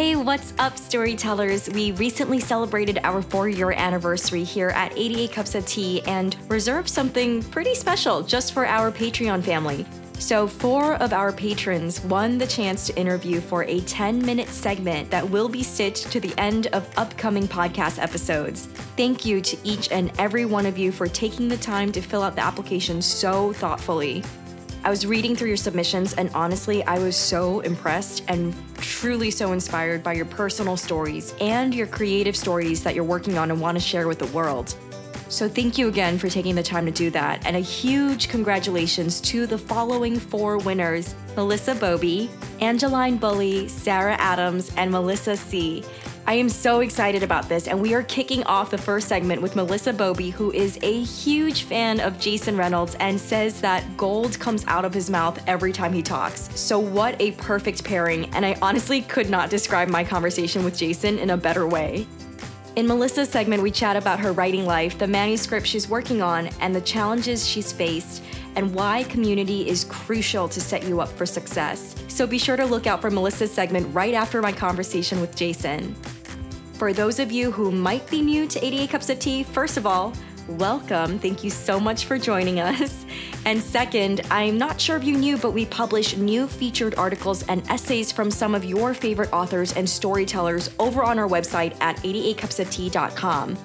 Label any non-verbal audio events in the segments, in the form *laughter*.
Hey, what's up, storytellers? We recently celebrated our four year anniversary here at 88 Cups of Tea and reserved something pretty special just for our Patreon family. So, four of our patrons won the chance to interview for a 10 minute segment that will be stitched to the end of upcoming podcast episodes. Thank you to each and every one of you for taking the time to fill out the application so thoughtfully. I was reading through your submissions, and honestly, I was so impressed and truly so inspired by your personal stories and your creative stories that you're working on and want to share with the world. So, thank you again for taking the time to do that. And a huge congratulations to the following four winners Melissa Bobie, Angeline Bully, Sarah Adams, and Melissa C. I am so excited about this, and we are kicking off the first segment with Melissa Bobie, who is a huge fan of Jason Reynolds and says that gold comes out of his mouth every time he talks. So, what a perfect pairing, and I honestly could not describe my conversation with Jason in a better way. In Melissa's segment, we chat about her writing life, the manuscript she's working on, and the challenges she's faced, and why community is crucial to set you up for success. So be sure to look out for Melissa's segment right after my conversation with Jason. For those of you who might be new to 88 Cups of Tea, first of all, welcome. Thank you so much for joining us. *laughs* And second, I'm not sure if you knew, but we publish new featured articles and essays from some of your favorite authors and storytellers over on our website at 88cupsoftea.com.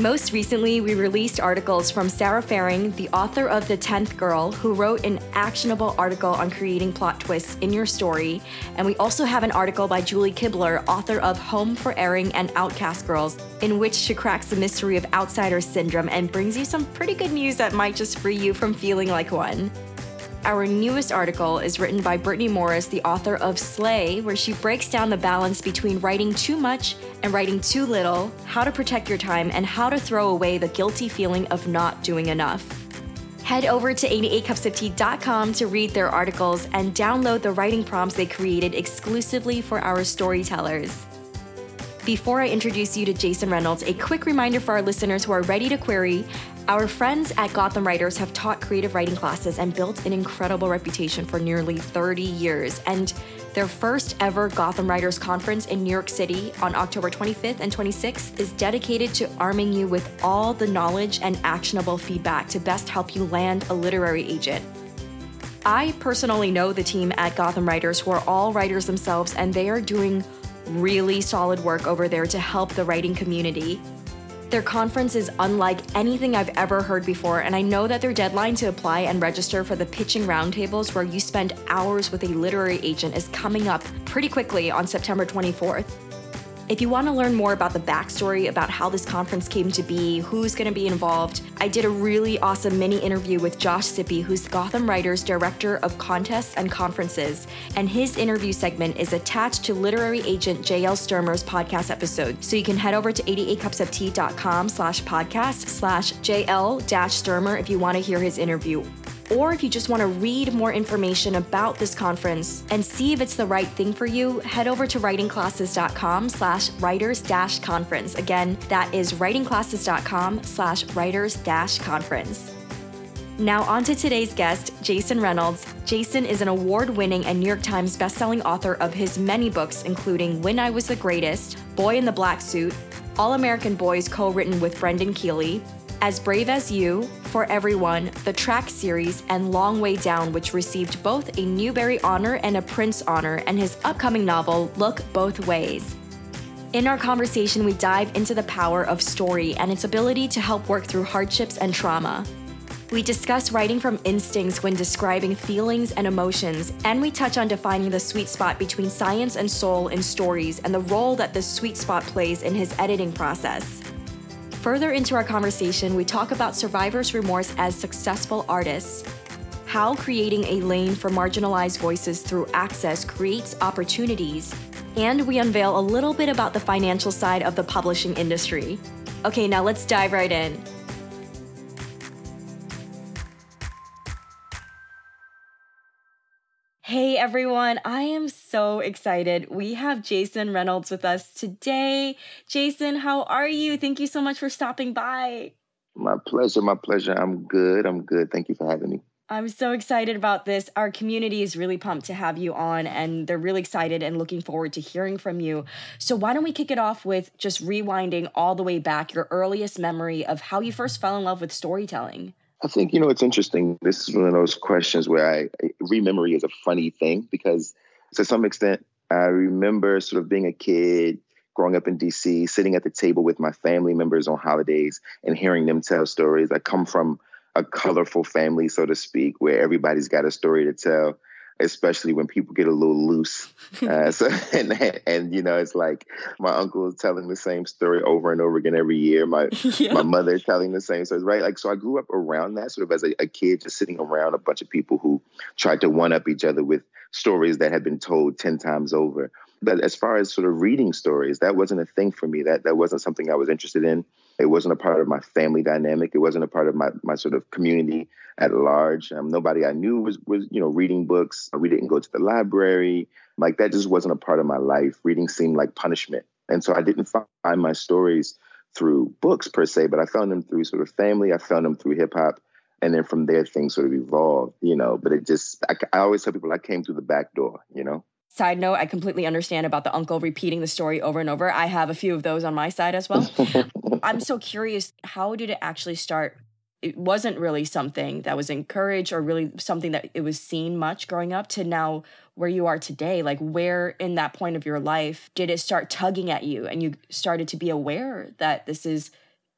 Most recently, we released articles from Sara Faring, the author of The Tenth Girl, who wrote an actionable article on creating plot twists in your story. And we also have an article by Julie Kibler, author of Home for Erring and Outcast Girls, in which she cracks the mystery of outsider syndrome and brings you some pretty good news that might just free you from feeling like one. Our newest article is written by Brittney Morris, the author of Slay, where she breaks down the balance between writing too much and writing too little, how to protect your time, and how to throw away the guilty feeling of not doing enough. Head over to 88cupsoftea.com to read their articles and download the writing prompts they created exclusively for our storytellers. Before I introduce you to Jason Reynolds, a quick reminder for our listeners who are ready to query our friends at Gotham Writers have taught creative writing classes and built an incredible reputation for nearly 30 years. And their first ever Gotham Writers Conference in New York City on October 25th and 26th is dedicated to arming you with all the knowledge and actionable feedback to best help you land a literary agent. I personally know the team at Gotham Writers who are all writers themselves, and they are doing really solid work over there to help the writing community. Their conference is unlike anything I've ever heard before, and I know that their deadline to apply and register for the pitching roundtables, where you spend hours with a literary agent, is coming up pretty quickly on September 24th. If you want to learn more about the backstory about how this conference came to be, who's going to be involved, I did a really awesome mini interview with Josh Sippie, who's Gotham Writers Director of Contests and Conferences, and his interview segment is attached to literary agent JL Stermer's podcast episode. So you can head over to 88cupsoftea.com slash podcast slash JL Stermer if you want to hear his interview or if you just want to read more information about this conference and see if it's the right thing for you, head over to writingclasses.com slash writers dash conference. Again, that is writingclasses.com slash writers dash conference. Now, on to today's guest, Jason Reynolds. Jason is an award winning and New York Times bestselling author of his many books, including When I Was the Greatest, Boy in the Black Suit, All American Boys, co written with Brendan Kiely, as Brave as You, For Everyone, the track series, and Long Way Down, which received both a Newbery Honor and a Printz Honor, and his upcoming novel, Look Both Ways. In our conversation, we dive into the power of story and its ability to help work through hardships and trauma. We discuss writing from instincts when describing feelings and emotions, and we touch on defining the sweet spot between science and soul in stories and the role that this sweet spot plays in his editing process. Further into our conversation, we talk about survivors' remorse as successful artists, how creating a lane for marginalized voices through access creates opportunities, and we unveil a little bit about the financial side of the publishing industry. Okay, now let's dive right in. Hey everyone, I am so excited. We have Jason Reynolds with us today. Jason, how are you? Thank you so much for stopping by. My pleasure, my pleasure. I'm good. I'm good. Thank you for having me. I'm so excited about this. Our community is really pumped to have you on, and they're really excited and looking forward to hearing from you. So, why don't we kick it off with just rewinding all the way back your earliest memory of how you first fell in love with storytelling? I think, you know, it's interesting. This is one of those questions where I, rememory is a funny thing because to some extent, I remember sort of being a kid, growing up in DC, sitting at the table with my family members on holidays and hearing them tell stories. I come from a colorful family, so to speak, where everybody's got a story to tell, especially when people get a little loose. *laughs* Uh, so and and you know, it's like my uncle is telling the same story over and over again every year. My *laughs* yeah. my mother is telling the same story, right? Like so, I grew up around that sort of as a, a kid, just sitting around a bunch of people who tried to one up each other with stories that had been told ten times over. But as far as sort of reading stories, that wasn't a thing for me. That that wasn't something I was interested in. It wasn't a part of my family dynamic. It wasn't a part of my my sort of community at large. Um, nobody I knew was was you know reading books. We didn't go to the library. Like that just wasn't a part of my life. Reading seemed like punishment, and so I didn't find my stories through books per se, but I found them through sort of family. I found them through hip hop, and then from there things sort of evolved. You know, but it just I, I always tell people I came through the back door. You know. Side note, I completely understand about the uncle repeating the story over and over. I have a few of those on my side as well. *laughs* I'm so curious, how did it actually start? It wasn't really something that was encouraged or really something that it was seen much growing up to now where you are today. Like, where in that point of your life did it start tugging at you and you started to be aware that this is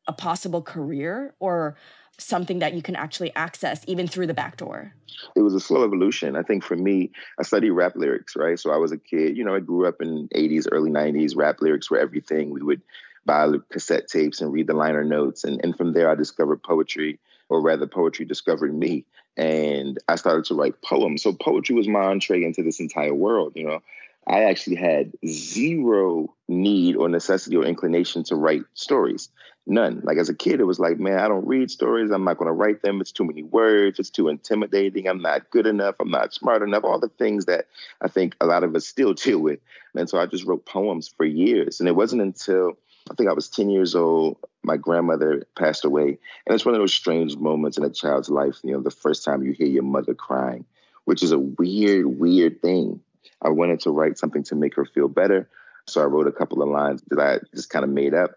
a possible career or something that you can actually access even through the back door? It was a slow evolution. I think for me, I studied rap lyrics, right? So I was a kid, you know, I grew up in 80s, early 90s. Rap lyrics were everything. We would buy cassette tapes and read the liner notes. And, and from there, I discovered poetry, or rather, poetry discovered me. And I started to write poems. So poetry was my entree into this entire world, you know. I actually had zero need or necessity or inclination to write stories. None. Like as a kid, it was like, man, I don't read stories. I'm not going to write them. It's too many words. It's too intimidating. I'm not good enough. I'm not smart enough. All the things that I think a lot of us still *laughs* deal with. And so I just wrote poems for years. And it wasn't until I think I was 10 years old, my grandmother passed away. And it's one of those strange moments in a child's life, you know, the first time you hear your mother crying, which is a weird, weird thing. I wanted to write something to make her feel better. So I wrote a couple of lines that I just kind of made up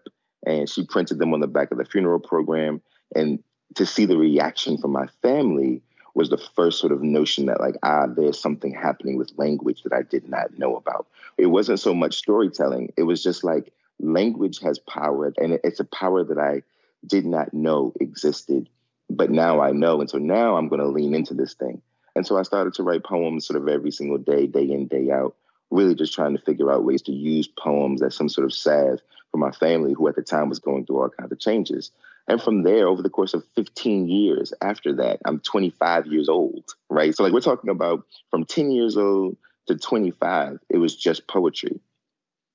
and she printed them on the back of the funeral program. And to see the reaction from my family was the first sort of notion that like ah there's something happening with language that I did not know about. It wasn't so much storytelling. It was just like language has power and it's a power that I did not know existed, but now I know. And so now I'm going to lean into this thing. And so I started to write poems sort of every single day, day in, day out, really just trying to figure out ways to use poems as some sort of salve for my family, who at the time was going through all kinds of changes. And from there, over the course of 15 years after that, I'm 25 years old, right? So, like, we're talking about from 10 years old to 25, it was just poetry.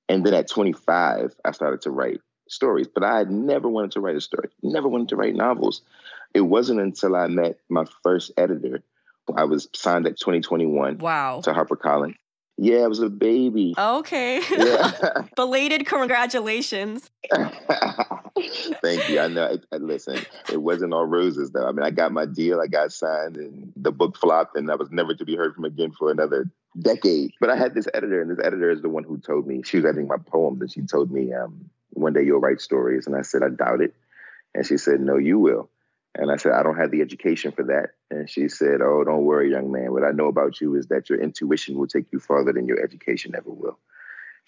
And then at 25, I started to write stories, but I had never wanted to write a story, never wanted to write novels. It wasn't until I met my first editor. I was signed at 2021 wow. to HarperCollins. Yeah, it was a baby. Okay. Yeah. *laughs* *laughs* Belated congratulations. *laughs* Thank you. I know. I, listen, it wasn't all roses though. I mean, I got my deal, I got signed, and the book flopped, and I was never to be heard from again for another decade. But I had this editor, and this editor is the one who told me she was editing my poems, and she told me, um, "One day you'll write stories." And I said, "I doubt it." And she said, "No, you will." And I said, I don't have the education for that. And she said, Oh, don't worry, young man. What I know about you is that your intuition will take you farther than your education ever will.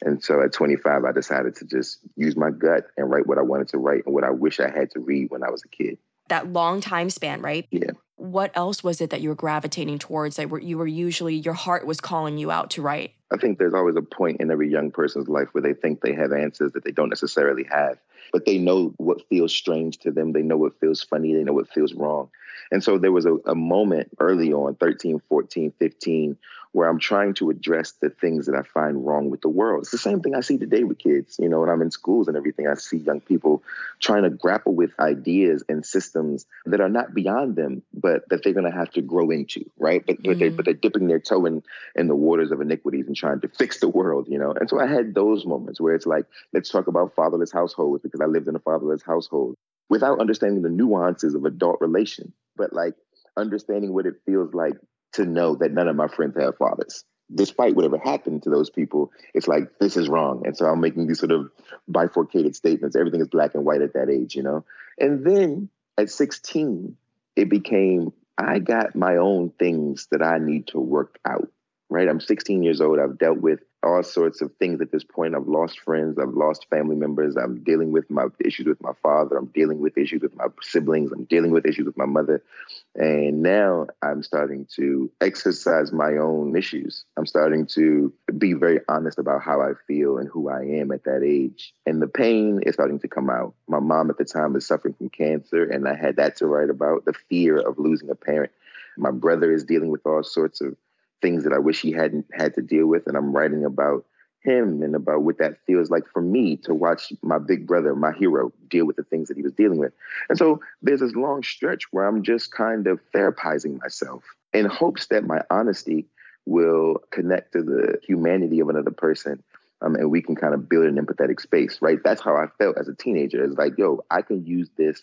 And so at 25, I decided to just use my gut and write what I wanted to write and what I wish I had to read when I was a kid. That long time span, right? Yeah. What else was it that you were gravitating towards that you were usually, your heart was calling you out to write? I think there's always a point in every young person's life where they think they have answers that they don't necessarily have but they know what feels strange to them. They know what feels funny. They know what feels wrong. And so there was a, a moment early on, 13, 14, 15, where I'm trying to address the things that I find wrong with the world. It's the same thing I see today with kids. You know, when I'm in schools and everything, I see young people trying to grapple with ideas and systems that are not beyond them, but that they're going to have to grow into, right? But, mm-hmm. but, they, but they're dipping their toe in, in the waters of iniquities and trying to fix the world, you know? And so I had those moments where it's like, let's talk about fatherless households because I lived in a fatherless household without understanding the nuances of adult relation. But like, understanding what it feels like to know that none of my friends have fathers. Despite whatever happened to those people, it's like this is wrong. And so I'm making these sort of bifurcated statements. Everything is black and white at that age, you know? And then at 16, it became I got my own things that I need to work out, right? I'm 16 years old. I've dealt with all sorts of things at this point. I've lost friends, I've lost family members. I'm dealing with my issues with my father. I'm dealing with issues with my siblings. I'm dealing with issues with my mother. And now I'm starting to exercise my own issues. I'm starting to be very honest about how I feel and who I am at that age. And the pain is starting to come out. My mom at the time was suffering from cancer, and I had that to write about the fear of losing a parent. My brother is dealing with all sorts of things that I wish he hadn't had to deal with. And I'm writing about him and about what that feels like for me to watch my big brother, my hero, deal with the things that he was dealing with. And so there's this long stretch where I'm just kind of therapizing myself in hopes that my honesty will connect to the humanity of another person. Um, and we can kind of build an empathetic space, right? That's how I felt as a teenager. It's like, yo, I can use this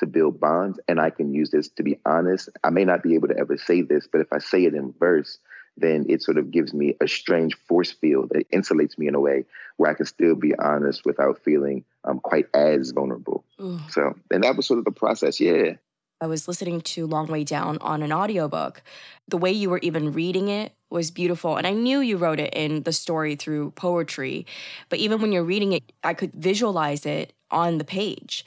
to build bonds and I can use this to be honest. I may not be able to ever say this, but if I say it in verse, then it sort of gives me a strange force field that insulates me in a way where I can still be honest without feeling um, quite as vulnerable. Ooh. So, and that was sort of the process. Yeah. I was listening to Long Way Down on an audiobook. The way you were even reading it was beautiful. And I knew you wrote it in the story through poetry. But even when you're reading it, I could visualize it on the page.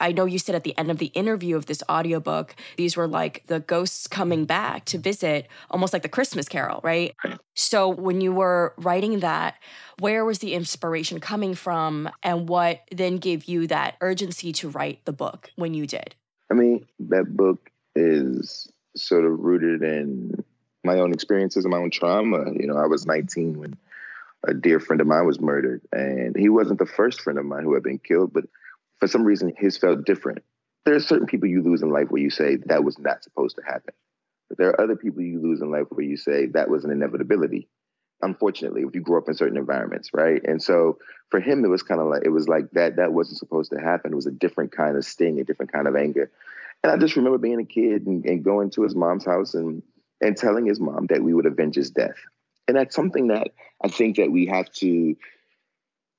I know you said at the end of the interview of this audiobook, these were like the ghosts coming back to visit, almost like the Christmas carol, right? So when you were writing that, where was the inspiration coming from and what then gave you that urgency to write the book when you did? I mean, that book is sort of rooted in my own experiences and my own trauma. You know, I was 19 when a dear friend of mine was murdered, and he wasn't the first friend of mine who had been killed, but for some reason, his felt different. There are certain people you lose in life where you say that was not supposed to happen. But there are other people you lose in life where you say that was an inevitability. Unfortunately, if you grow up in certain environments, right? And so for him, it was kind of like it was like that that wasn't supposed to happen. It was a different kind of sting, a different kind of anger. And I just remember being a kid and, and going to his mom's house and and telling his mom that we would avenge his death. And that's something that I think that we have to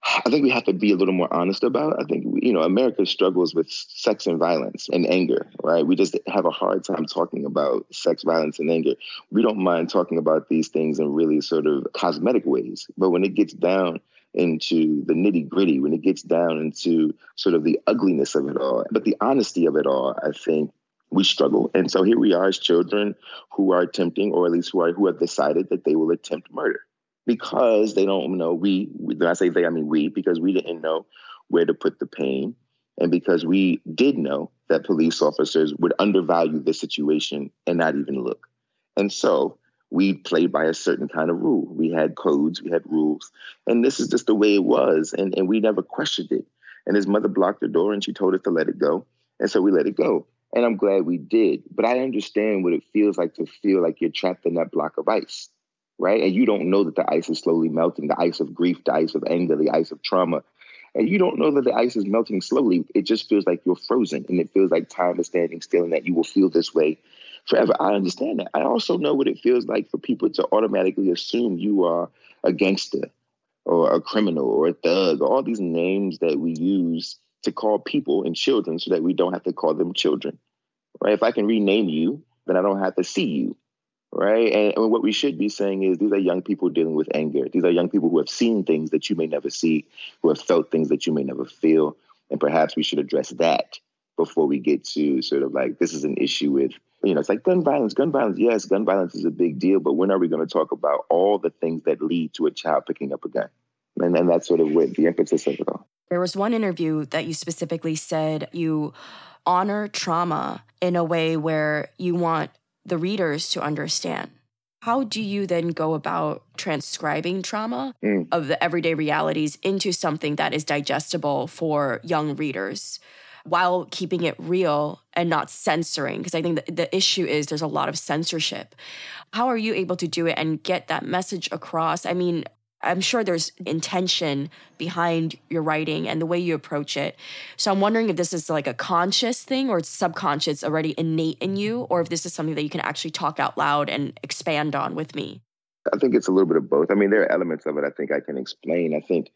I think we have to be a little more honest about. I think you know America struggles with sex and violence and anger, right? We just have a hard time talking about sex, violence, and anger. We don't mind talking about these things in really sort of cosmetic ways, but when it gets down into the nitty gritty, when it gets down into sort of the ugliness of it all, but the honesty of it all, I think we struggle. And so here we are as children who are attempting, or at least who are who have decided that they will attempt murder because they don't know we, when I say they, I mean we, because we didn't know where to put the pain. And because we did know that police officers would undervalue the situation and not even look. And so we played by a certain kind of rule. We had codes, we had rules, and this is just the way it was. And, and we never questioned it. And his mother blocked the door and she told us to let it go. And so we let it go. And I'm glad we did. But I understand what it feels like to feel like you're trapped in that block of ice right? And you don't know that the ice is slowly melting, the ice of grief, the ice of anger, the ice of trauma. And you don't know that the ice is melting slowly. It just feels like you're frozen and it feels like time is standing still and that you will feel this way forever. I understand that. I also know what it feels like for people to automatically assume you are a gangster or a criminal or a thug, all these names that we use to call people and children so that we don't have to call them children. Right? If I can rename you, then I don't have to see you right? And, and, what we should be saying is these are young people dealing with anger. These are young people who have seen things that you may never see, who have felt things that you may never feel. And perhaps we should address that before we get to sort of like this is an issue with, you know, it's like gun violence. Gun violence, yes, gun violence is a big deal, but when are we going to talk about all the things that lead to a child picking up a gun? And, and that's sort of what the emphasis of it all. There was one interview that you specifically said you honor trauma in a way where you want the readers to understand. How do you then go about transcribing trauma mm. of the everyday realities into something that is digestible for young readers while keeping it real and not censoring? Because I think the, the issue is there's a lot of censorship. How are you able to do it and get that message across? I mean, I'm sure there's intention behind your writing and the way you approach it. So I'm wondering if this is like a conscious thing or it's subconscious already innate in you, or if this is something that you can actually talk out loud and expand on with me. I think it's a little bit of both. I mean, there are elements of it I think I can explain. I think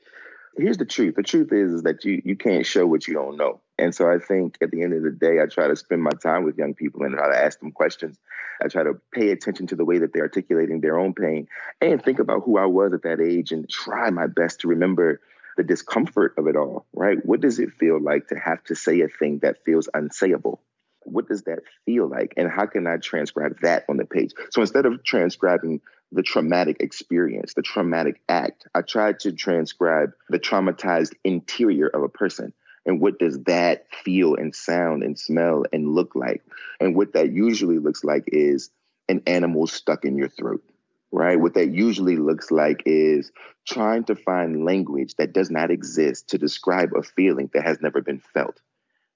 here's the truth. The truth is, is that you you can't show what you don't know. And so I think at the end of the day, I try to spend my time with young people and try to ask them questions. I try to pay attention to the way that they're articulating their own pain and think about who I was at that age and try my best to remember the discomfort of it all, right? What does it feel like to have to say a thing that feels unsayable? What does that feel like? And how can I transcribe that on the page? So instead of transcribing the traumatic experience, the traumatic act. I tried to transcribe the traumatized interior of a person. And what does that feel and sound and smell and look like? And what that usually looks like is an animal stuck in your throat, right? What that usually looks like is trying to find language that does not exist to describe a feeling that has never been felt.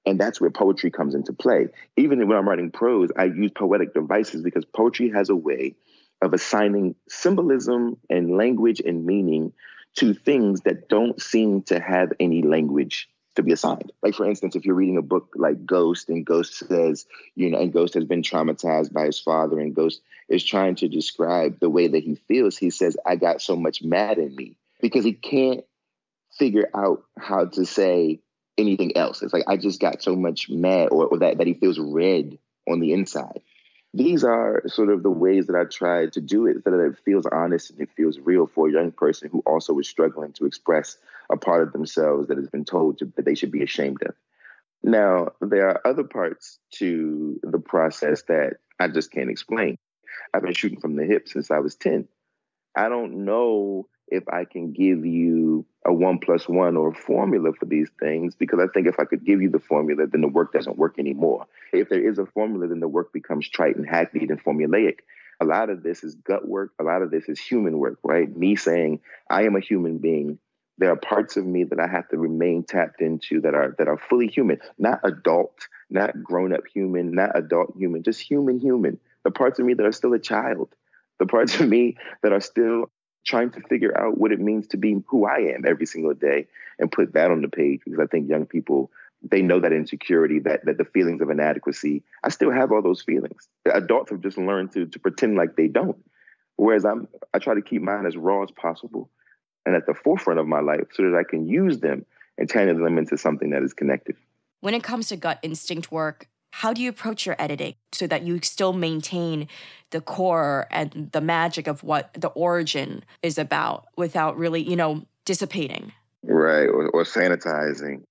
And that's where poetry comes into play. Even when I'm writing prose, I use poetic devices because poetry has a way of assigning symbolism and language and meaning to things that don't seem to have any language to be assigned. Like for instance, if you're reading a book like Ghost and Ghost says, you know, and Ghost has been traumatized by his father and Ghost is trying to describe the way that he feels, he says, I got so much mad in me because he can't figure out how to say anything else. It's like I just got so much mad or, or that that he feels red on the inside these are sort of the ways that I tried to do it so that it feels honest and it feels real for a young person who also is struggling to express a part of themselves that has been told to, that they should be ashamed of. Now, there are other parts to the process that I just can't explain. I've been shooting from the hip since I was 10. I don't know if I can give you a one plus one or a formula for these things, because I think if I could give you the formula, then the work doesn't work anymore. If there is a formula, then the work becomes trite and hackneyed and formulaic. A lot of this is gut work. A lot of this is human work, right? Me saying, I am a human being. There are parts of me that I have to remain tapped into that are that are fully human, not adult, not grown up human, not adult human, just human human. The parts of me that are still a child, the parts of me that are still trying to figure out what it means to be who I am every single day and put that on the page because I think young people they know that insecurity, that that the feelings of inadequacy. I still have all those feelings. Adults have just learned to to pretend like they don't. Whereas I'm I try to keep mine as raw as possible and at the forefront of my life so that I can use them and turn them into something that is connected. When it comes to gut instinct work, how do you approach your editing so that you still maintain the core and the magic of what the origin is about without really, you know, dissipating? Right, or, or sanitizing.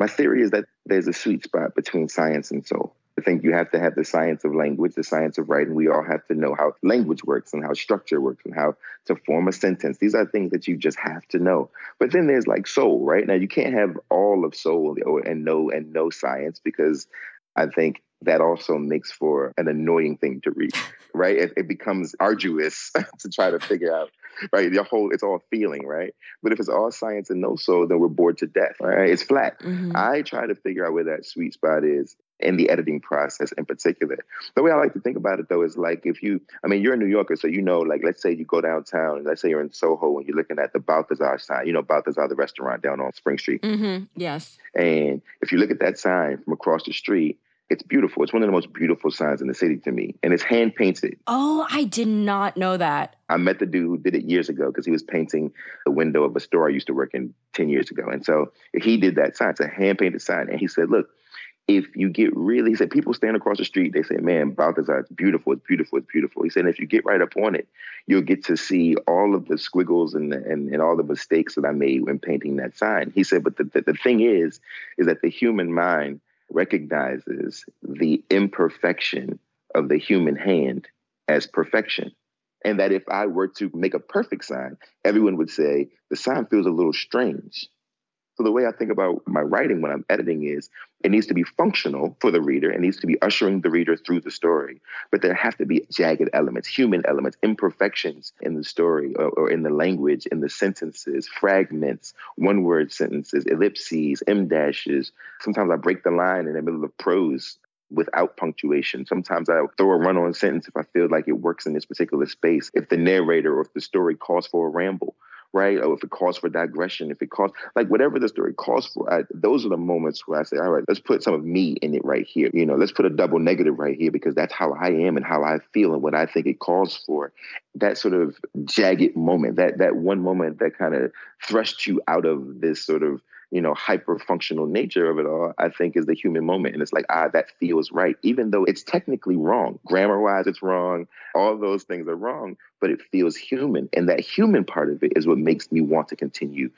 My theory is that there's a sweet spot between science and soul. I think you have to have the science of language, the science of writing. We all have to know how language works and how structure works and how to form a sentence. These are things that you just have to know. But then there's like soul, right? Now you can't have all of soul and no and no science because I think that also makes for an annoying thing to read, right? It, it becomes arduous *laughs* to try to figure out, right? The whole, it's all feeling, right? But if it's all science and no soul, then we're bored to death, right? It's flat. Mm-hmm. I try to figure out where that sweet spot is in the editing process in particular. The way I like to think about it though is like if you, I mean, you're a New Yorker, so you know, like let's say you go downtown, let's say you're in Soho and you're looking at the Balthazar sign, you know, Balthazar, the restaurant down on Spring Street. Mm-hmm. Yes. And if you look at that sign from across the street, it's beautiful. It's one of the most beautiful signs in the city to me. And it's hand painted. Oh, I did not know that. I met the dude who did it years ago because he was painting the window of a store I used to work in 10 years ago. And so he did that sign. It's a hand painted sign. And he said, look, if you get really, he said, people stand across the street, they say, man, Balthazar, it's beautiful, it's beautiful, it's beautiful. He said, if you get right up on it, you'll get to see all of the squiggles and, and, and all the mistakes that I made when painting that sign. He said, but the, the, the thing is, is that the human mind recognizes the imperfection of the human hand as perfection. And that if I were to make a perfect sign, everyone would say the sign feels a little strange. So the way I think about my writing when I'm editing is it needs to be functional for the reader. It needs to be ushering the reader through the story. But there have to be jagged elements, human elements, imperfections in the story or, or in the language, in the sentences, fragments, one word sentences, ellipses, em dashes. Sometimes I break the line in the middle of prose without punctuation. Sometimes I'll throw a run on sentence if I feel like it works in this particular space. If the narrator or if the story calls for a ramble, right? Or if it calls for digression, if it calls like whatever the story calls for, I, those are the moments where I say, all right, let's put some of me in it right here. You know, let's put a double negative right here because that's how I am and how I feel and what I think it calls for. That sort of jagged moment, that that one moment that kind of thrusts you out of this sort of you know, hyper functional nature of it all, I think is the human moment. And it's like, ah, that feels right, even though it's technically wrong. Grammar wise, it's wrong. All those things are wrong, but it feels human. And that human part of it is what makes me want to continue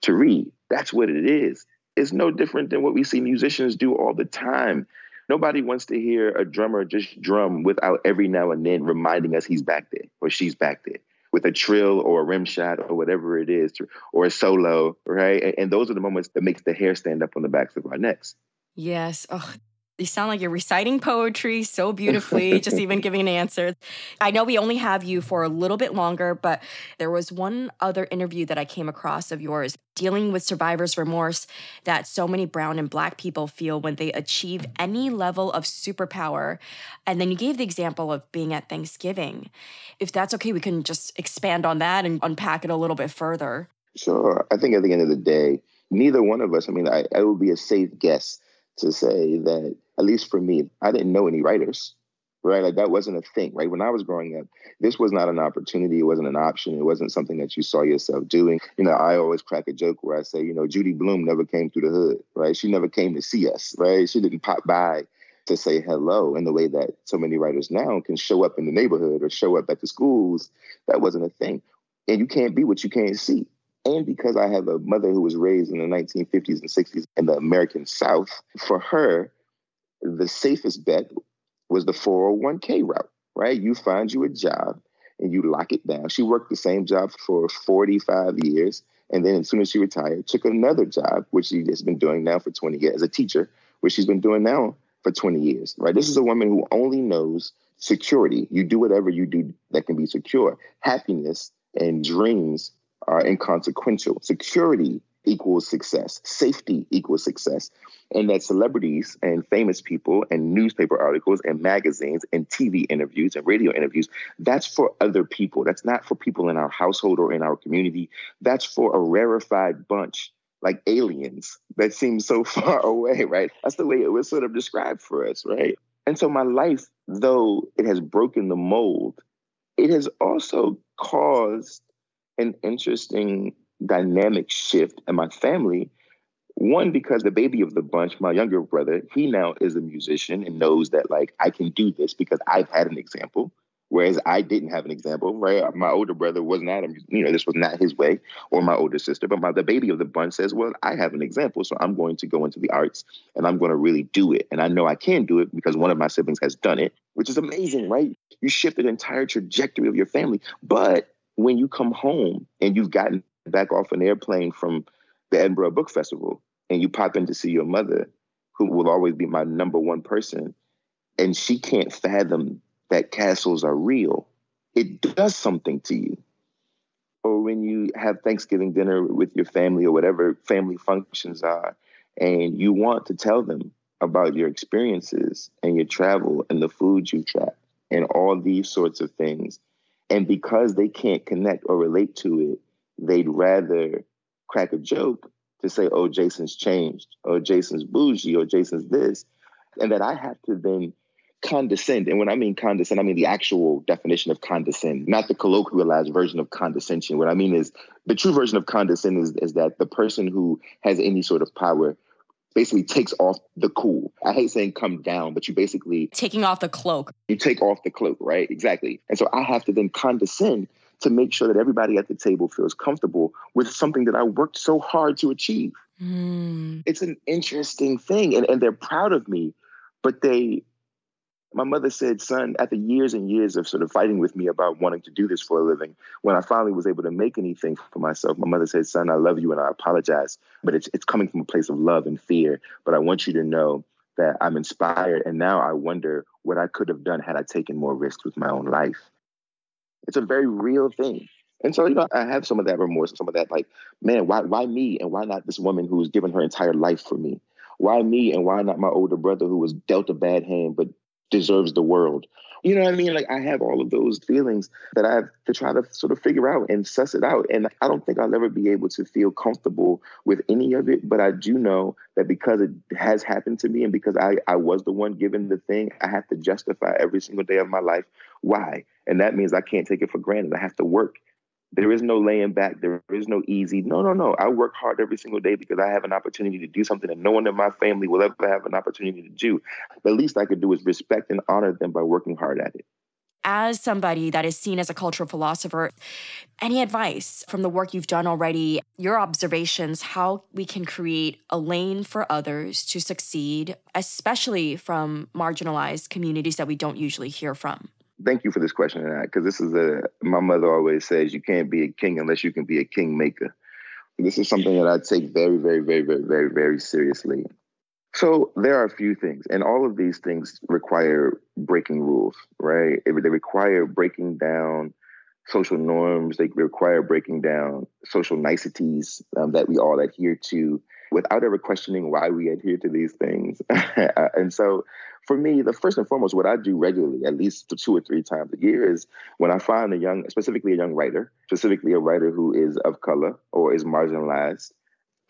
to read. That's what it is. It's no different than what we see musicians do all the time. Nobody wants to hear a drummer just drum without every now and then reminding us he's back there or she's back there with a trill or a rim shot or whatever it is, or a solo, right? And, and those are the moments that makes the hair stand up on the backs of our necks. Yes. Oh, you sound like you're reciting poetry so beautifully, just even *laughs* giving an answer. I know we only have you for a little bit longer, but there was one other interview that I came across of yours dealing with survivor's remorse that so many brown and black people feel when they achieve any level of superpower. And then you gave the example of being at Thanksgiving. If that's okay, we can just expand on that and unpack it a little bit further. Sure. I think at the end of the day, neither one of us, I mean, I, I would be a safe guess to say that at least for me, I didn't know any writers, right? Like that wasn't a thing, right? When I was growing up, this was not an opportunity. It wasn't an option. It wasn't something that you saw yourself doing. You know, I always crack a joke where I say, you know, Judy Blume never came through the hood, right? She never came to see us, right? She didn't pop by to say hello in the way that so many writers now can show up in the neighborhood or show up at the schools. That wasn't a thing. And you can't be what you can't see. And because I have a mother who was raised in the 1950s and 60s in the American South, for her, the safest bet was the 401k route, right? You find you a job and you lock it down. She worked the same job for 45 years. And then as soon as she retired, took another job, which she has been doing now for 20 years as a teacher, which she's been doing now for 20 years, right? This is a woman who only knows security. You do whatever you do that can be secure. Happiness and dreams are inconsequential. Security equals success. Safety equals success. And that celebrities and famous people and newspaper articles and magazines and TV interviews and radio interviews, that's for other people. That's not for people in our household or in our community. That's for a rarefied bunch like aliens that seem so *laughs* far away, right? That's the way it was sort of described for us, right? And so my life, though it has broken the mold, it has also caused an interesting dynamic shift in my family. One, because the baby of the bunch, my younger brother, he now is a musician and knows that like I can do this because I've had an example. Whereas I didn't have an example, right? My older brother was not, a, you know, this was not his way, or my older sister. But my the baby of the bunch says, "Well, I have an example, so I'm going to go into the arts and I'm going to really do it, and I know I can do it because one of my siblings has done it, which is amazing, right? You shift entire trajectory of your family. But when you come home and you've gotten back off an airplane from the Edinburgh Book Festival and you pop in to see your mother, who will always be my number one person, and she can't fathom that castles are real, it does something to you. Or when you have Thanksgiving dinner with your family or whatever family functions are, and you want to tell them about your experiences and your travel and the food you've tried and all these sorts of things. And because they can't connect or relate to it, they'd rather crack a joke to say, oh, Jason's changed, or Jason's bougie, or Jason's this. And that I have to then condescend. And when I mean condescend, I mean the actual definition of condescend, not the colloquialized version of condescension. What I mean is the true version of condescend is, is that the person who has any sort of power basically takes off the cool. I hate saying come down, but you basically taking off the cloak. You take off the cloak, right? Exactly. And so I have to then condescend to make sure that everybody at the table feels comfortable with something that I worked so hard to achieve. Mm. It's an interesting thing. And, and they're proud of me, but they, my mother said, son, after years and years of sort of fighting with me about wanting to do this for a living, when I finally was able to make anything for myself, my mother said, son, I love you and I apologize, but it's, it's coming from a place of love and fear. But I want you to know that I'm inspired. And now I wonder what I could have done had I taken more risks with my own life. It's a very real thing. And so, you know, I have some of that remorse, and some of that like, man, why why me and why not this woman who's given her entire life for me? Why me and why not my older brother who was dealt a bad hand but deserves the world. You know what I mean? Like I have all of those feelings that I have to try to sort of figure out and suss it out. And I don't think I'll ever be able to feel comfortable with any of it. But I do know that because it has happened to me and because I, I was the one given the thing, I have to justify every single day of my life why. And that means I can't take it for granted. I have to work there is no laying back. There is no easy. No, no, no. I work hard every single day because I have an opportunity to do something that no one in my family will ever have an opportunity to do. The least I could do is respect and honor them by working hard at it. As somebody that is seen as a cultural philosopher, any advice from the work you've done already, your observations, how we can create a lane for others to succeed, especially from marginalized communities that we don't usually hear from? Thank you for this question, because this is a my mother always says you can't be a king unless you can be a kingmaker. This is something that I take very, very, very, very, very, very seriously. So there are a few things, and all of these things require breaking rules, right? They require breaking down social norms. They require breaking down social niceties um, that we all adhere to without ever questioning why we adhere to these things. *laughs* and so for me, the first and foremost, what I do regularly, at least two or three times a year, is when I find a young, specifically a young writer, specifically a writer who is of color or is marginalized,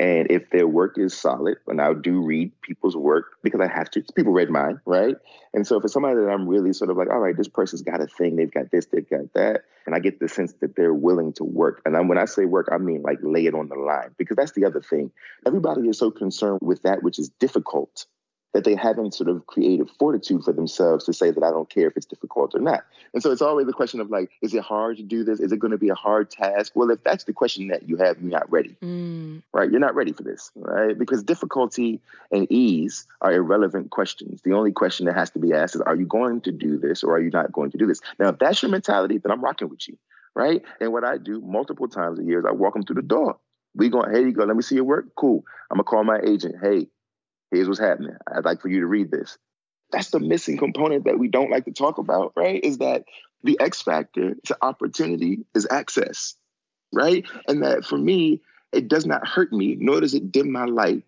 and if their work is solid, and I do read people's work because I have to, people read mine, right? And so it's somebody that I'm really sort of like, all right, this person's got a thing, they've got this, they've got that, and I get the sense that they're willing to work. And when I say work, I mean like lay it on the line because that's the other thing. Everybody is so concerned with that which is difficult that they haven't sort of created fortitude for themselves to say that I don't care if it's difficult or not. And so it's always a question of like, is it hard to do this? Is it going to be a hard task? Well, if that's the question that you have, you're not ready, mm. right? You're not ready for this, right? Because difficulty and ease are irrelevant questions. The only question that has to be asked is, are you going to do this or are you not going to do this? Now, if that's your mentality, then I'm rocking with you, right? And what I do multiple times a year is I walk them through the door. We go, hey, you go, let me see your work. Cool. I'm gonna call my agent. Hey, Here's what's happening. I'd like for you to read this. That's the missing component that we don't like to talk about, right? Is that the X factor to opportunity is access, right? And that for me, it does not hurt me, nor does it dim my light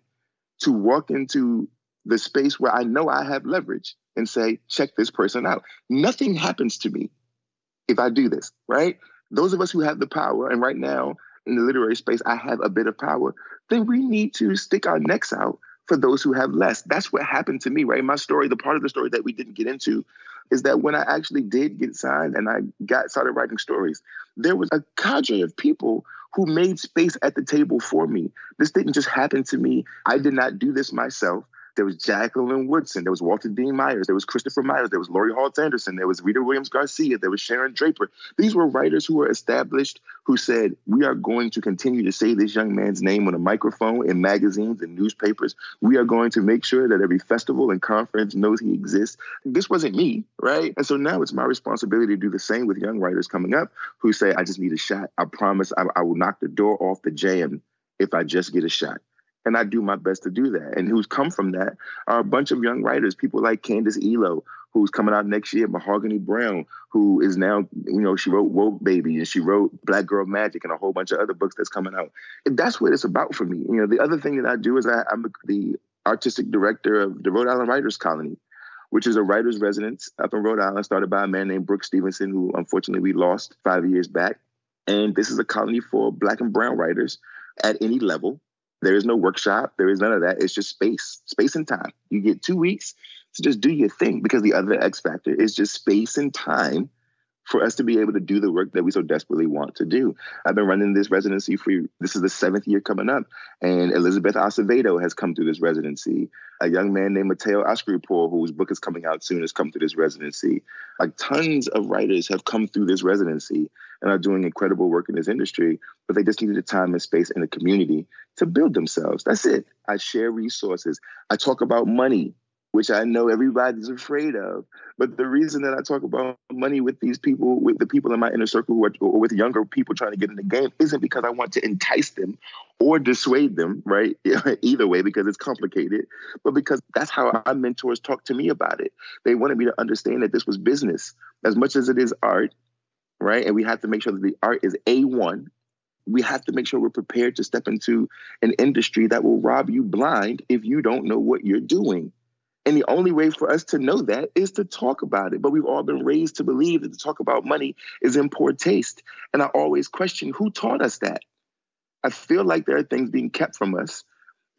to walk into the space where I know I have leverage and say, check this person out. Nothing happens to me if I do this, right? Those of us who have the power, and right now in the literary space, I have a bit of power, then we need to stick our necks out for those who have less. That's what happened to me, right? My story, the part of the story that we didn't get into, is that when I actually did get signed and I got started writing stories, there was a cadre of people who made space at the table for me. This didn't just happen to me. I did not do this myself. There was Jacqueline Woodson. There was Walter Dean Myers. There was Christopher Myers. There was Laurie Halse Anderson. There was Rita Williams Garcia. There was Sharon Draper. These were writers who were established who said, We are going to continue to say this young man's name on a microphone in magazines and newspapers. We are going to make sure that every festival and conference knows he exists. This wasn't me, right? And so now it's my responsibility to do the same with young writers coming up who say, I just need a shot. I promise I, I will knock the door off the jam if I just get a shot and I do my best to do that. And who's come from that are a bunch of young writers, people like Candice Iloh, who's coming out next year, Mahogany Browne, who is now, you know, she wrote Woke Baby and she wrote Black Girl Magic and a whole bunch of other books that's coming out. And that's what it's about for me. You know, the other thing that I do is I, I'm the artistic director of the Rhode Island Writers Colony, which is a writer's residence up in Rhode Island, started by a man named Brooke Stevenson, who unfortunately we lost five years back. And this is a colony for Black and Brown writers at any level there is no workshop. There is none of that. It's just space, space and time. You get two weeks to just do your thing because the other X factor is just space and time for us to be able to do the work that we so desperately want to do. I've been running this residency for this is the seventh year coming up, and Elizabeth Acevedo has come through this residency. A young man named Mateo Askaripour, whose book is coming out soon, has come through this residency. Like tons of writers have come through this residency and are doing incredible work in this industry, but they just needed the time and space in the community to build themselves. That's it. I share resources. I talk about money which I know everybody's afraid of. But the reason that I talk about money with these people, with the people in my inner circle who are, or with younger people trying to get in the game, isn't because I want to entice them or dissuade them, right? *laughs* Either way, because it's complicated, but because that's how our mentors talk to me about it. They wanted me to understand that this was business as much as it is art, right? And we have to make sure that the art is A1 we have to make sure we're prepared to step into an industry that will rob you blind if you don't know what you're doing. And the only way for us to know that is to talk about it. But we've all been raised to believe that to talk about money is in poor taste. And I always question who taught us that? I feel like there are things being kept from us.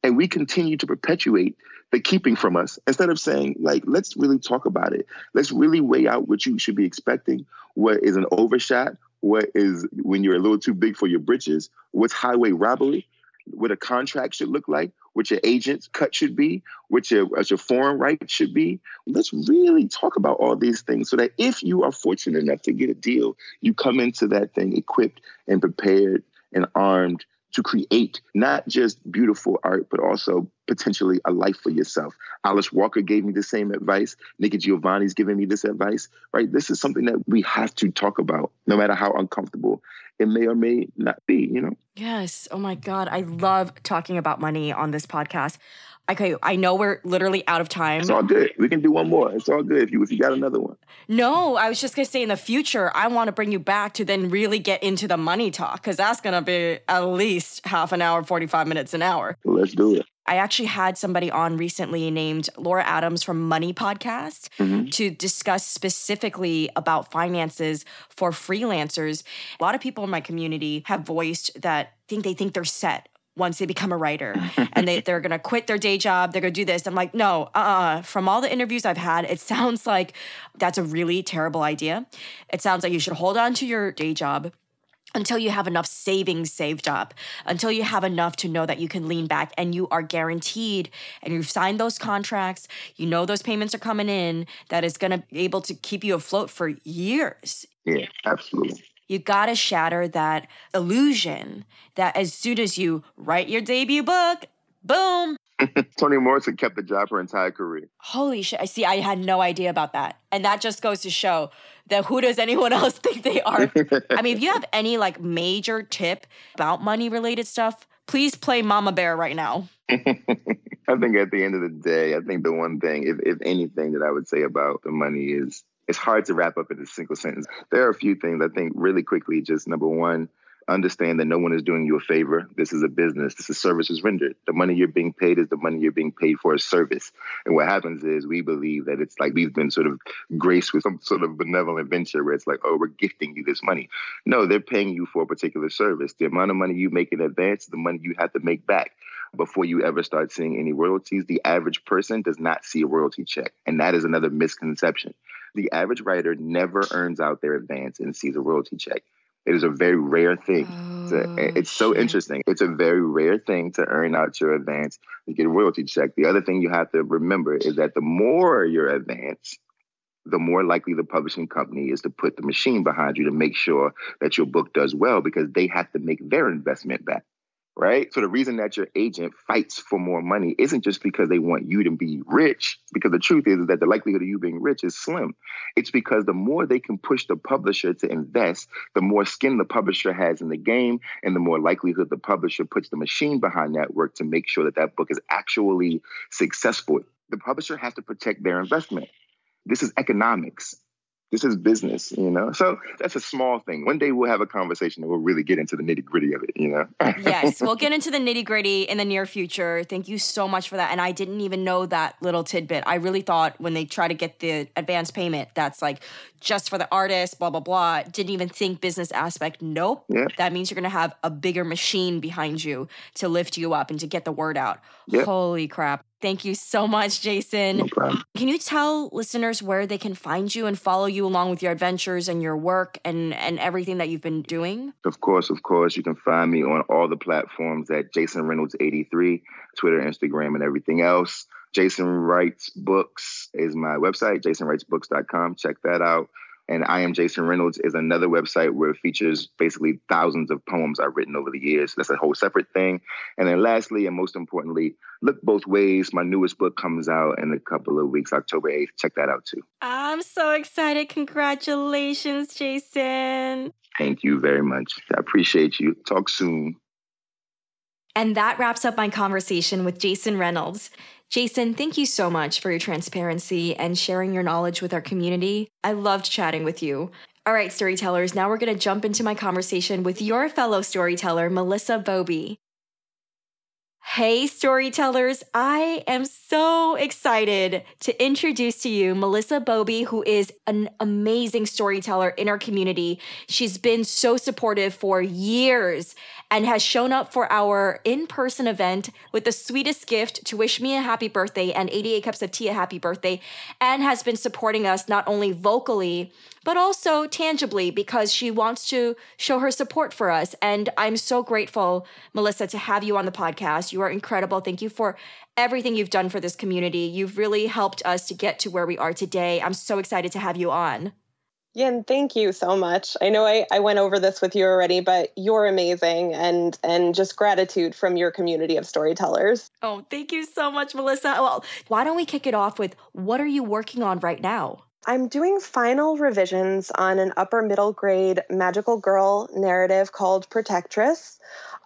And we continue to perpetuate the keeping from us instead of saying, like, let's really talk about it. Let's really weigh out what you should be expecting, what is an overshot, what is when you're a little too big for your britches, what's highway robbery, what a contract should look like, what your agent's cut should be, what your, what your foreign rights should be. Let's really talk about all these things so that if you are fortunate enough to get a deal, you come into that thing equipped and prepared and armed to create not just beautiful art, but also potentially a life for yourself. Alice Walker gave me the same advice. Nikki Giovanni's giving me this advice, right? This is something that we have to talk about, no matter how uncomfortable it may or may not be, you know? Yes. Oh my God. I love talking about money on this podcast. Okay, I know we're literally out of time. It's all good. We can do one more. It's all good if you if you got another one. No, I was just gonna say in the future, I want to bring you back to then really get into the money talk because that's gonna be at least half an hour, forty five minutes an hour. Let's do it. I actually had somebody on recently named Laura Adams from Money Podcast mm-hmm. to discuss specifically about finances for freelancers. A lot of people in my community have voiced that think they think they're set once they become a writer *laughs* and they, they're going to quit their day job they're going to do this i'm like no uh-uh. from all the interviews i've had it sounds like that's a really terrible idea it sounds like you should hold on to your day job until you have enough savings saved up, until you have enough to know that you can lean back and you are guaranteed and you've signed those contracts, you know those payments are coming in, that is going to be able to keep you afloat for years. Yeah, absolutely. You got to shatter that illusion that as soon as you write your debut book, boom. *laughs* Toni Morrison kept the job her entire career. Holy shit. I see. I had no idea about that. And that just goes to show that who does anyone *laughs* else think they are? I mean, if you have *laughs* any like major tip about money related stuff, please play Mama Bear right now. I think at the end of the day, I think the one thing, if, if anything, that I would say about the money is it's hard to wrap up in a single sentence. There are a few things I think really quickly. Just number one, understand that no one is doing you a favor. This is a business. This is services rendered. The money you're being paid is the money you're being paid for a service. And what happens is we believe that it's like we've been sort of graced with some sort of benevolent venture where it's like, oh, we're gifting you this money. No, they're paying you for a particular service. The amount of money you make in advance, the money you have to make back before you ever start seeing any royalties. The average person does not see a royalty check. And that is another misconception the average writer never earns out their advance and sees a royalty check. It is a very rare thing. Oh, to, it's so shit. interesting. It's a very rare thing to earn out your advance and get a royalty check. The other thing you have to remember is that the more your advance, the more likely the publishing company is to put the machine behind you to make sure that your book does well because they have to make their investment back right? So the reason that your agent fights for more money isn't just because they want you to be rich, because the truth is that the likelihood of you being rich is slim. It's because the more they can push the publisher to invest, the more skin the publisher has in the game, and the more likelihood the publisher puts the machine behind that work to make sure that that book is actually successful. The publisher has to protect their investment. This is economics this is business, you know? So that's a small thing. One day we'll have a conversation and we'll really get into the nitty gritty of it, you know? *laughs* yes, we'll get into the nitty gritty in the near future. Thank you so much for that. And I didn't even know that little tidbit. I really thought when they try to get the advance payment, that's like just for the artist, blah, blah, blah. Didn't even think business aspect. Nope. Yeah. That means you're going to have a bigger machine behind you to lift you up and to get the word out. Yep. Holy crap. Thank you so much, Jason. No problem. Can you tell listeners where they can find you and follow you along with your adventures and your work and, and everything that you've been doing? Of course, of course. You can find me on all the platforms at Jason Reynolds 83, Twitter, Instagram, and everything else. Jason Writes Books is my website, jasonwritesbooks.com. Check that out. And I Am Jason Reynolds is another website where it features basically thousands of poems I've written over the years. That's a whole separate thing. And then lastly, and most importantly, Look Both Ways. My newest book comes out in a couple of weeks, October 8th. Check that out too. I'm so excited. Congratulations, Jason. Thank you very much. I appreciate you. Talk soon. And that wraps up my conversation with Jason Reynolds. Jason, thank you so much for your transparency and sharing your knowledge with our community. I loved chatting with you. All right, storytellers, now we're going to jump into my conversation with your fellow storyteller, Melissa Bobie. Hey, storytellers. I am so excited to introduce to you Melissa Bobie, who is an amazing storyteller in our community. She's been so supportive for years and has shown up for our in person event with the sweetest gift to wish me a happy birthday and 88 Cups of Tea a happy birthday, and has been supporting us not only vocally, but also tangibly because she wants to show her support for us. And I'm so grateful, Melissa, to have you on the podcast. You are incredible. Thank you for everything you've done for this community. You've really helped us to get to where we are today. I'm so excited to have you on. Yeah, and thank you so much. I know I, I went over this with you already, but you're amazing and and just gratitude from your community of storytellers. Oh, thank you so much, Melissa. Well, why don't we kick it off with what are you working on right now? I'm doing final revisions on an upper middle grade magical girl narrative called Protectress.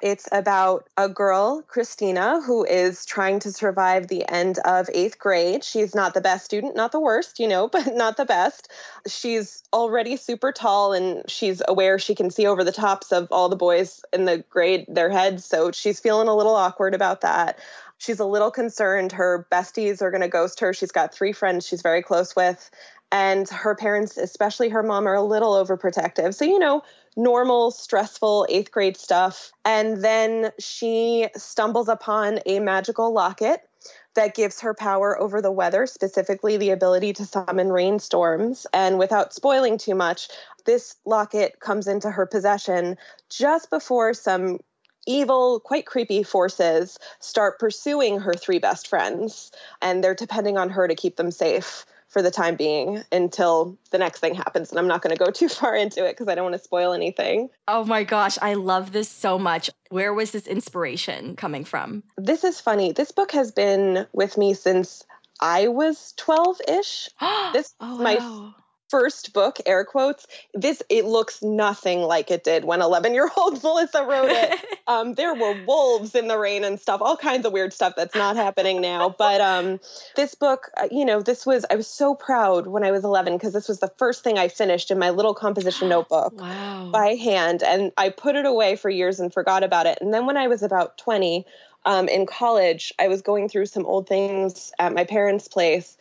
It's about a girl, Christina, who is trying to survive the end of eighth grade. She's not the best student, not the worst, you know, *laughs* but not the best. She's already super tall and she's aware she can see over the tops of all the boys in the grade, their heads. So she's feeling a little awkward about that. She's a little concerned her besties are going to ghost her. She's got three friends she's very close with and her parents, especially her mom, are a little overprotective. So, you know, normal, stressful eighth grade stuff. And then she stumbles upon a magical locket that gives her power over the weather, specifically the ability to summon rainstorms. And without spoiling too much, this locket comes into her possession just before some evil, quite creepy forces start pursuing her three best friends. And they're depending on her to keep them safe for the time being until the next thing happens. And I'm not going to go too *laughs* far into it because I don't want to spoil anything. Oh my gosh, I love this so much. Where was this inspiration coming from? This is funny. This book has been with me since I was 12 ish. *gasps* this oh, wow. First book, air quotes, this it looks nothing like it did when 11 year old *laughs* Melissa wrote it. *laughs* um, there were wolves in the rain and stuff, all kinds of weird stuff that's not happening now. But um, this book, uh, you know, this was I was so proud when I was 11 because this was the first thing I finished in my little composition *gasps* notebook wow. by hand, and I put it away for years and forgot about it. And then when I was about 20. Um, in college, I was going through some old things at my parents' place,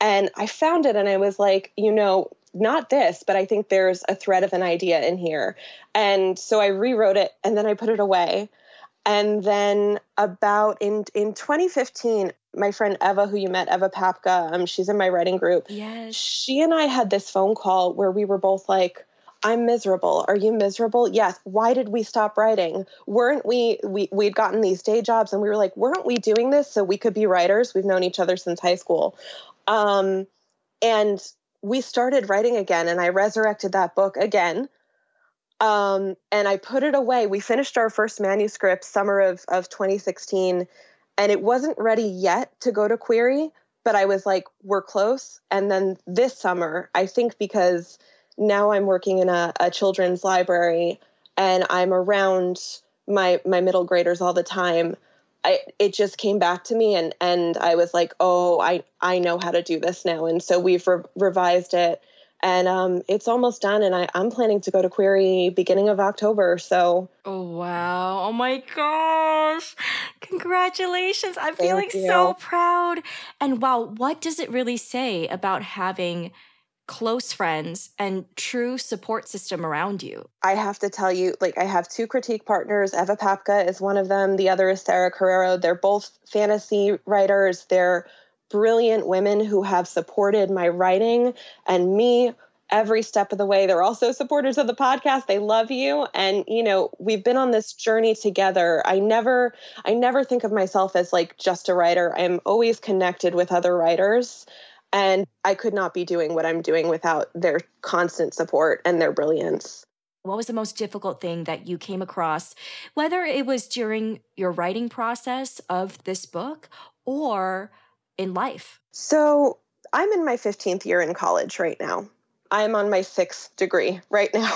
and I found it and I was like, you know, not this, but I think there's a thread of an idea in here. And so I rewrote it and then I put it away. And then about in in 2015, my friend Eva, who you met, Eva Papka, um, she's in my writing group. Yes. She and I had this phone call where we were both like, I'm miserable. Are you miserable? Yes. Why did we stop writing? Weren't we, we we'd gotten these day jobs and we were like, weren't we doing this so we could be writers? We've known each other since high school. Um, and we started writing again and I resurrected that book again. Um, and I put it away. We finished our first manuscript summer of, of 2016 and it wasn't ready yet to go to query, but I was like, we're close. And then this summer, I think because now I'm working in a, a children's library and I'm around my my middle graders all the time I, it just came back to me and and I was like, oh, I I know how to do this now, and so we've re- revised it, and um, it's almost done, and I I'm planning to go to Query beginning of October. So. Oh wow! Oh my gosh! Congratulations! I'm Thank feeling you. so proud. And wow, what does it really say about having close friends and true support system around you? I have to tell you, like, I have two critique partners. Eva Papka is one of them, the other is Sarah Carrero. They're both fantasy writers. They're brilliant women who have supported my writing and me every step of the way. They're also supporters of the podcast. They love you and you know, we've been on this journey together. I never I never think of myself as like just a writer. I'm always connected with other writers and I could not be doing what I'm doing without their constant support and their brilliance. What was the most difficult thing that you came across, whether it was during your writing process of this book or in life? So, I'm in my 15th year in college right now. I'm on my sixth degree right *laughs* now.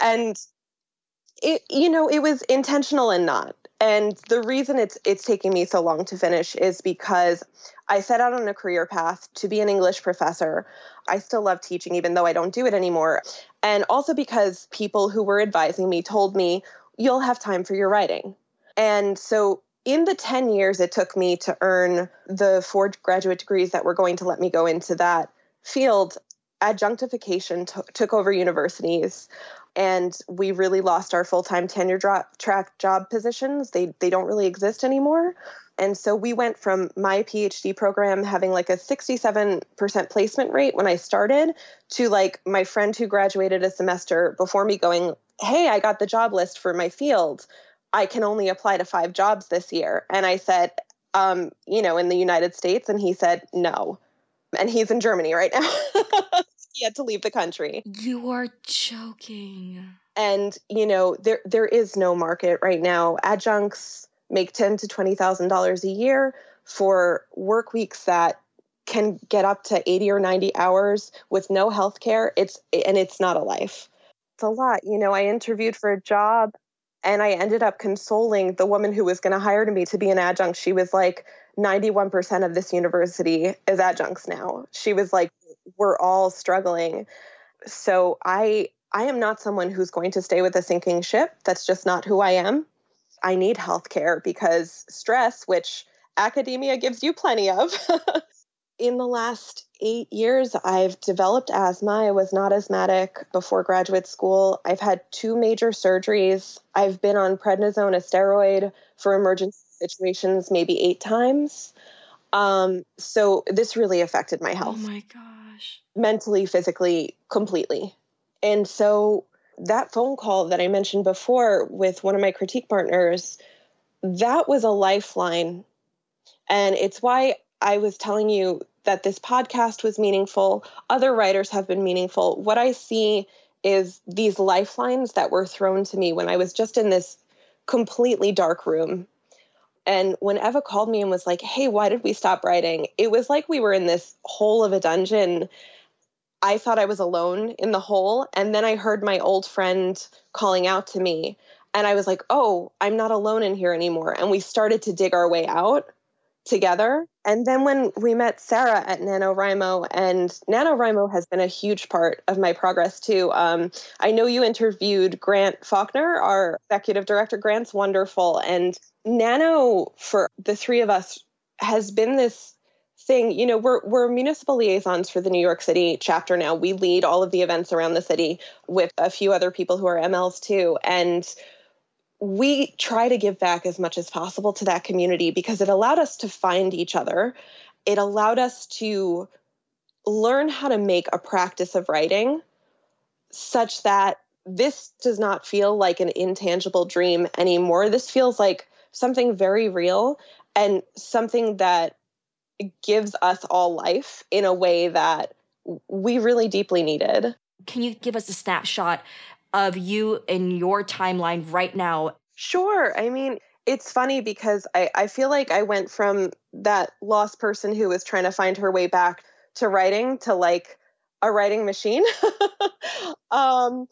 and it, you know, it was intentional and not. And the reason it's it's taking me so long to finish is because I set out on a career path to be an English professor. I still love teaching, even though I don't do it anymore. And also because people who were advising me told me, you'll have time for your writing. And so in the 10 years it took me to earn the four graduate degrees that were going to let me go into that field, adjunctification t- took over universities and we really lost our full-time tenure track job positions. They they don't really exist anymore. And so we went from my PhD program having like a 67% placement rate when I started to like my friend who graduated a semester before me going, "Hey, I got the job list for my field. I can only apply to 5 jobs this year." And I said, um, you know, in the United States and he said, "No." And he's in Germany right now. *laughs* he had to leave the country. You are joking. And you know, there there is no market right now. Adjuncts make ten to twenty thousand dollars a year for work weeks that can get up to 80 or 90 hours with no health care it's and it's not a life it's a lot you know i interviewed for a job and i ended up consoling the woman who was going to hire me to be an adjunct she was like 91% of this university is adjuncts now she was like we're all struggling. So I I am not someone who's going to stay with a sinking ship. That's just not who I am. I need healthcare because stress, which academia gives you plenty of. *laughs* In the last eight years, I've developed asthma. I was not asthmatic before graduate school. I've had two major surgeries. I've been on prednisone, a steroid, for emergency situations maybe eight times. Um, so this really affected my health. Oh my gosh. Mentally, physically, completely. And so that phone call that I mentioned before with one of my critique partners, that was a lifeline. And it's why I was telling you that this podcast was meaningful. Other writers have been meaningful. What I see is these lifelines that were thrown to me when I was just in this completely dark room and when Eva called me and was like, hey, why did we stop writing? It was like we were in this hole of a dungeon. I thought I was alone in the hole. And then I heard my old friend calling out to me. And I was like, oh, I'm not alone in here anymore. And we started to dig our way out together. And then when we met Sarah at NaNoWriMo, and NaNoWriMo has been a huge part of my progress too. Um, I know you interviewed Grant Faulkner, our executive director. Grant's wonderful. And Nano, for the three of us, has been this thing. You know, we're, we're municipal liaisons for the New York City chapter now. We lead all of the events around the city with a few other people who are MLs too. And we try to give back as much as possible to that community because it allowed us to find each other. It allowed us to learn how to make a practice of writing such that this does not feel like an intangible dream anymore. This feels like something very real and something that gives us all life in a way that we really deeply needed. Can you give us a snapshot of you in your timeline right now? Sure. I mean, it's funny because I, I feel like I went from that lost person who was trying to find her way back to writing to like a writing machine. *laughs* um,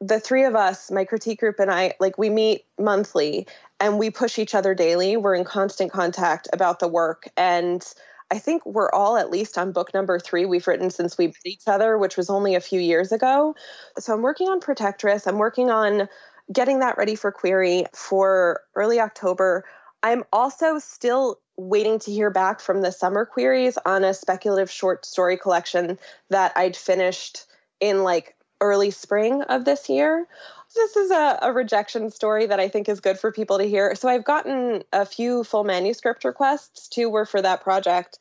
the three of us, my critique group and I, like we meet monthly and we push each other daily. We're in constant contact about the work. And I think we're all at least on book number three we've written since we met each other, which was only a few years ago. So I'm working on Protectress. I'm working on getting that ready for query for early October. I'm also still waiting to hear back from the summer queries on a speculative short story collection that I'd finished in like early spring of this year this is a, a, rejection story that I think is good for people to hear. So I've gotten a few full manuscript requests. Two were for that project.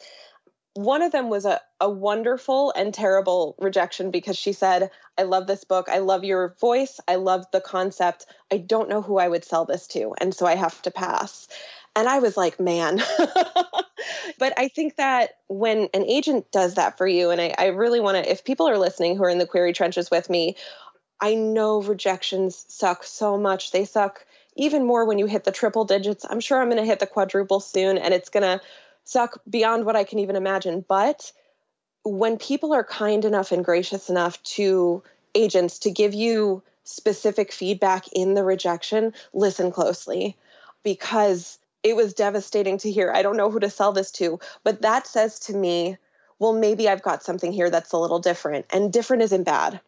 One of them was a, a wonderful and terrible rejection because she said, I love this book. I love your voice. I love the concept. I don't know who I would sell this to. And so I have to pass. And I was like, man. *laughs* but I think that when an agent does that for you, and I, I really want to, if people are listening who are in the query trenches with me, I know rejections suck so much. They suck even more when you hit the triple digits. I'm sure I'm going to hit the quadruple soon and it's going to suck beyond what I can even imagine. But when people are kind enough and gracious enough to agents to give you specific feedback in the rejection, listen closely because it was devastating to hear. I don't know who to sell this to, but that says to me, well, maybe I've got something here that's a little different. And different isn't bad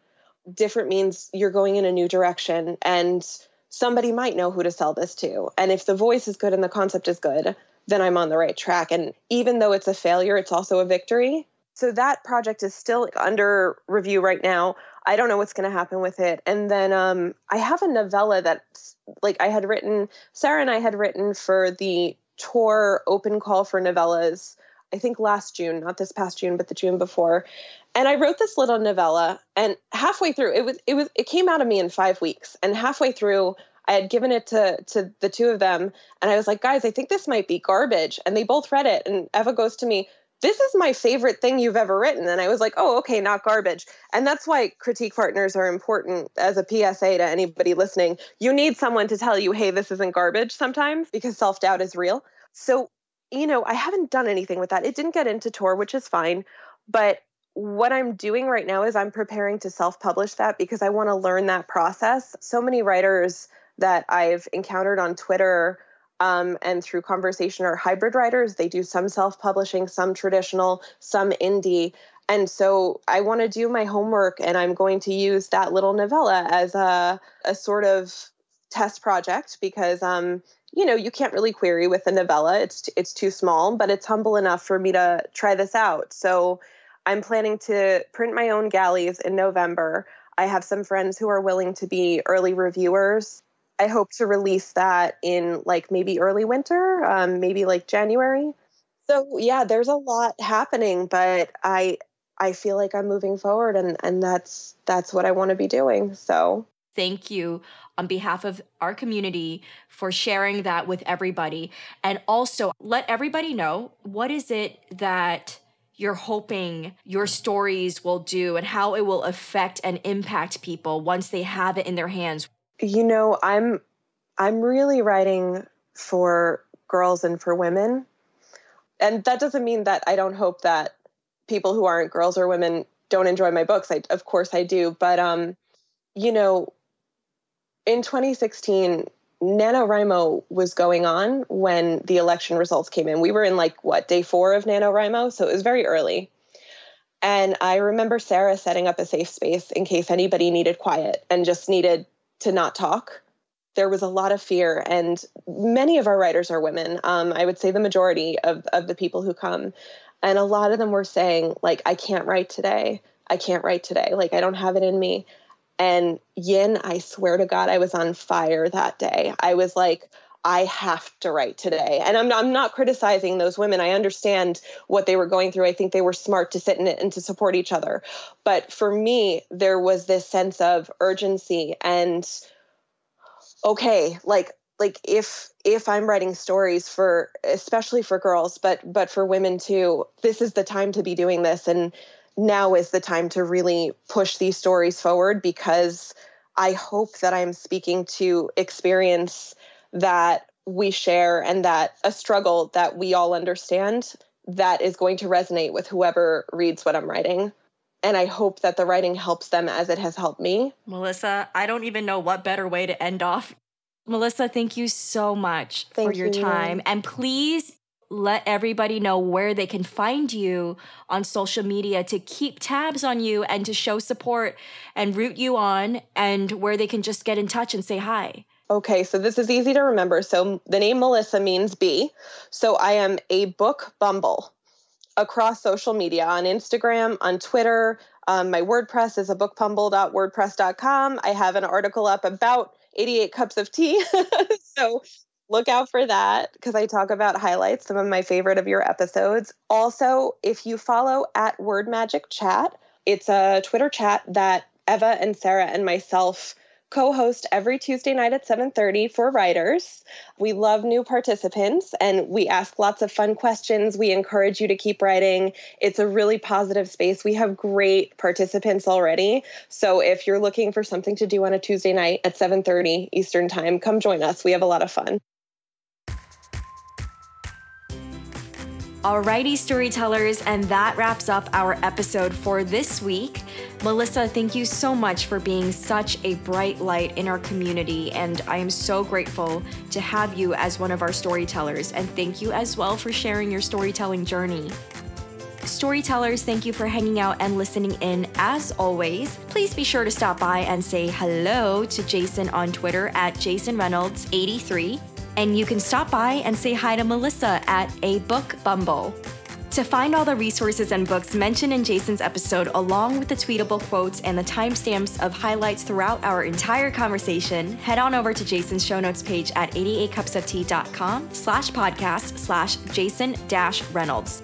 different means you're going in a new direction and somebody might know who to sell this to. And if the voice is good and the concept is good, then I'm on the right track. And even though it's a failure, it's also a victory. So that project is still under review right now. I don't know what's going to happen with it. And then um, I have a novella that, like, I had written, Sarah and I had written for the Tor open call for novellas, I think last June, not this past June, but the June before. And I wrote this little novella, and halfway through, it was it was it came out of me in five weeks. And halfway through, I had given it to to the two of them, and I was like, guys, I think this might be garbage. And they both read it, and Eva goes to me, this is my favorite thing you've ever written. And I was like, oh, okay, not garbage. And that's why critique partners are important as a PSA to anybody listening. You need someone to tell you, hey, this isn't garbage sometimes because self doubt is real. So, you know, I haven't done anything with that. It didn't get into Tor, which is fine. But what I'm doing right now is I'm preparing to self publish that because I want to learn that process. So many writers that I've encountered on Twitter um, and through conversation are hybrid writers. They do some self publishing, some traditional, some indie. And so I want to do my homework and I'm going to use that little novella as a, a sort of test project because um, you know you can't really query with a novella it's it's too small but it's humble enough for me to try this out so i'm planning to print my own galleys in november i have some friends who are willing to be early reviewers I hope to release that in like maybe early winter, um, maybe like January. So yeah, there's a lot happening, but I I feel like I'm moving forward, and and that's that's what I want to be doing. So thank you on behalf of our community for sharing that with everybody, and also let everybody know what is it that you're hoping your stories will do and how it will affect and impact people once they have it in their hands you know, I'm I'm really writing for girls and for women. And that doesn't mean that I don't hope that people who aren't girls or women don't enjoy my books. I, of course I do, but um you know, in 2016 NaNoWriMo was going on when the election results came in. We were in like what, day 4 of NaNoWriMo, so it was very early. And I remember Sarah setting up a safe space in case anybody needed quiet and just needed to not talk. There was a lot of fear, and many of our writers are women. Um, I would say the majority of, of the people who come. And a lot of them were saying, like, I can't write today. I can't write today. Like, I don't have it in me. And Yin, I swear to God, I was on fire that day. I was like, I have to write today. And I'm not, I'm not criticizing those women. I understand what they were going through. I think they were smart to sit in it and to support each other. But for me, there was this sense of urgency and okay, like like if if I'm writing stories for especially for girls, but but for women too, this is the time to be doing this and now is the time to really push these stories forward because I hope that I'm speaking to experience that we share and that a struggle that we all understand that is going to resonate with whoever reads what I'm writing. And I hope that the writing helps them as it has helped me. Melissa, I don't even know what better way to end off. Melissa, thank you so much thank for your you. time. And please let everybody know where they can find you on social media to keep tabs on you and to show support and root you on, and where they can just get in touch and say hi. Okay, so this is easy to remember. So the name Melissa means bee. So I am a book bumble across social media on Instagram, on Twitter. Um, my WordPress is a bookbumble.wordpress.com. I have an article up about 88 cups of tea. *laughs* so look out for that because I talk about highlights, some of my favorite of your episodes. Also, if you follow at Word Magic Chat, it's a Twitter chat that Eva and Sarah and myself co-host every Tuesday night at 7:30 for writers. We love new participants and we ask lots of fun questions. We encourage you to keep writing. It's a really positive space. We have great participants already. So if you're looking for something to do on a Tuesday night at 7:30 Eastern Time, come join us. We have a lot of fun. Alrighty, storytellers, and that wraps up our episode for this week. Melissa, thank you so much for being such a bright light in our community, and I am so grateful to have you as one of our storytellers. And thank you as well for sharing your storytelling journey. Storytellers, thank you for hanging out and listening in as always. Please be sure to stop by and say hello to Jason on Twitter at Jason Reynolds83. And you can stop by and say hi to Melissa at A Book Bumble. To find all the resources and books mentioned in Jason's episode, along with the tweetable quotes and the timestamps of highlights throughout our entire conversation, head on over to Jason's show notes page at 88cupsoftea.com slash podcast slash Jason dash Reynolds.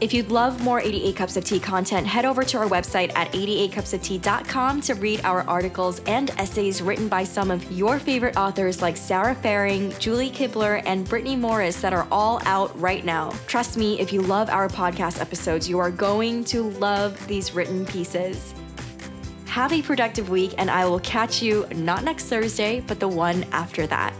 If you'd love more 88 Cups of Tea content, head over to our website at 88cupsoftea.com to read our articles and essays written by some of your favorite authors like Sara Faring, Julie Kibler, and Brittney Morris that are all out right now. Trust me, if you love our podcast episodes, you are going to love these written pieces. Have a productive week, and I will catch you not next Thursday, but the one after that.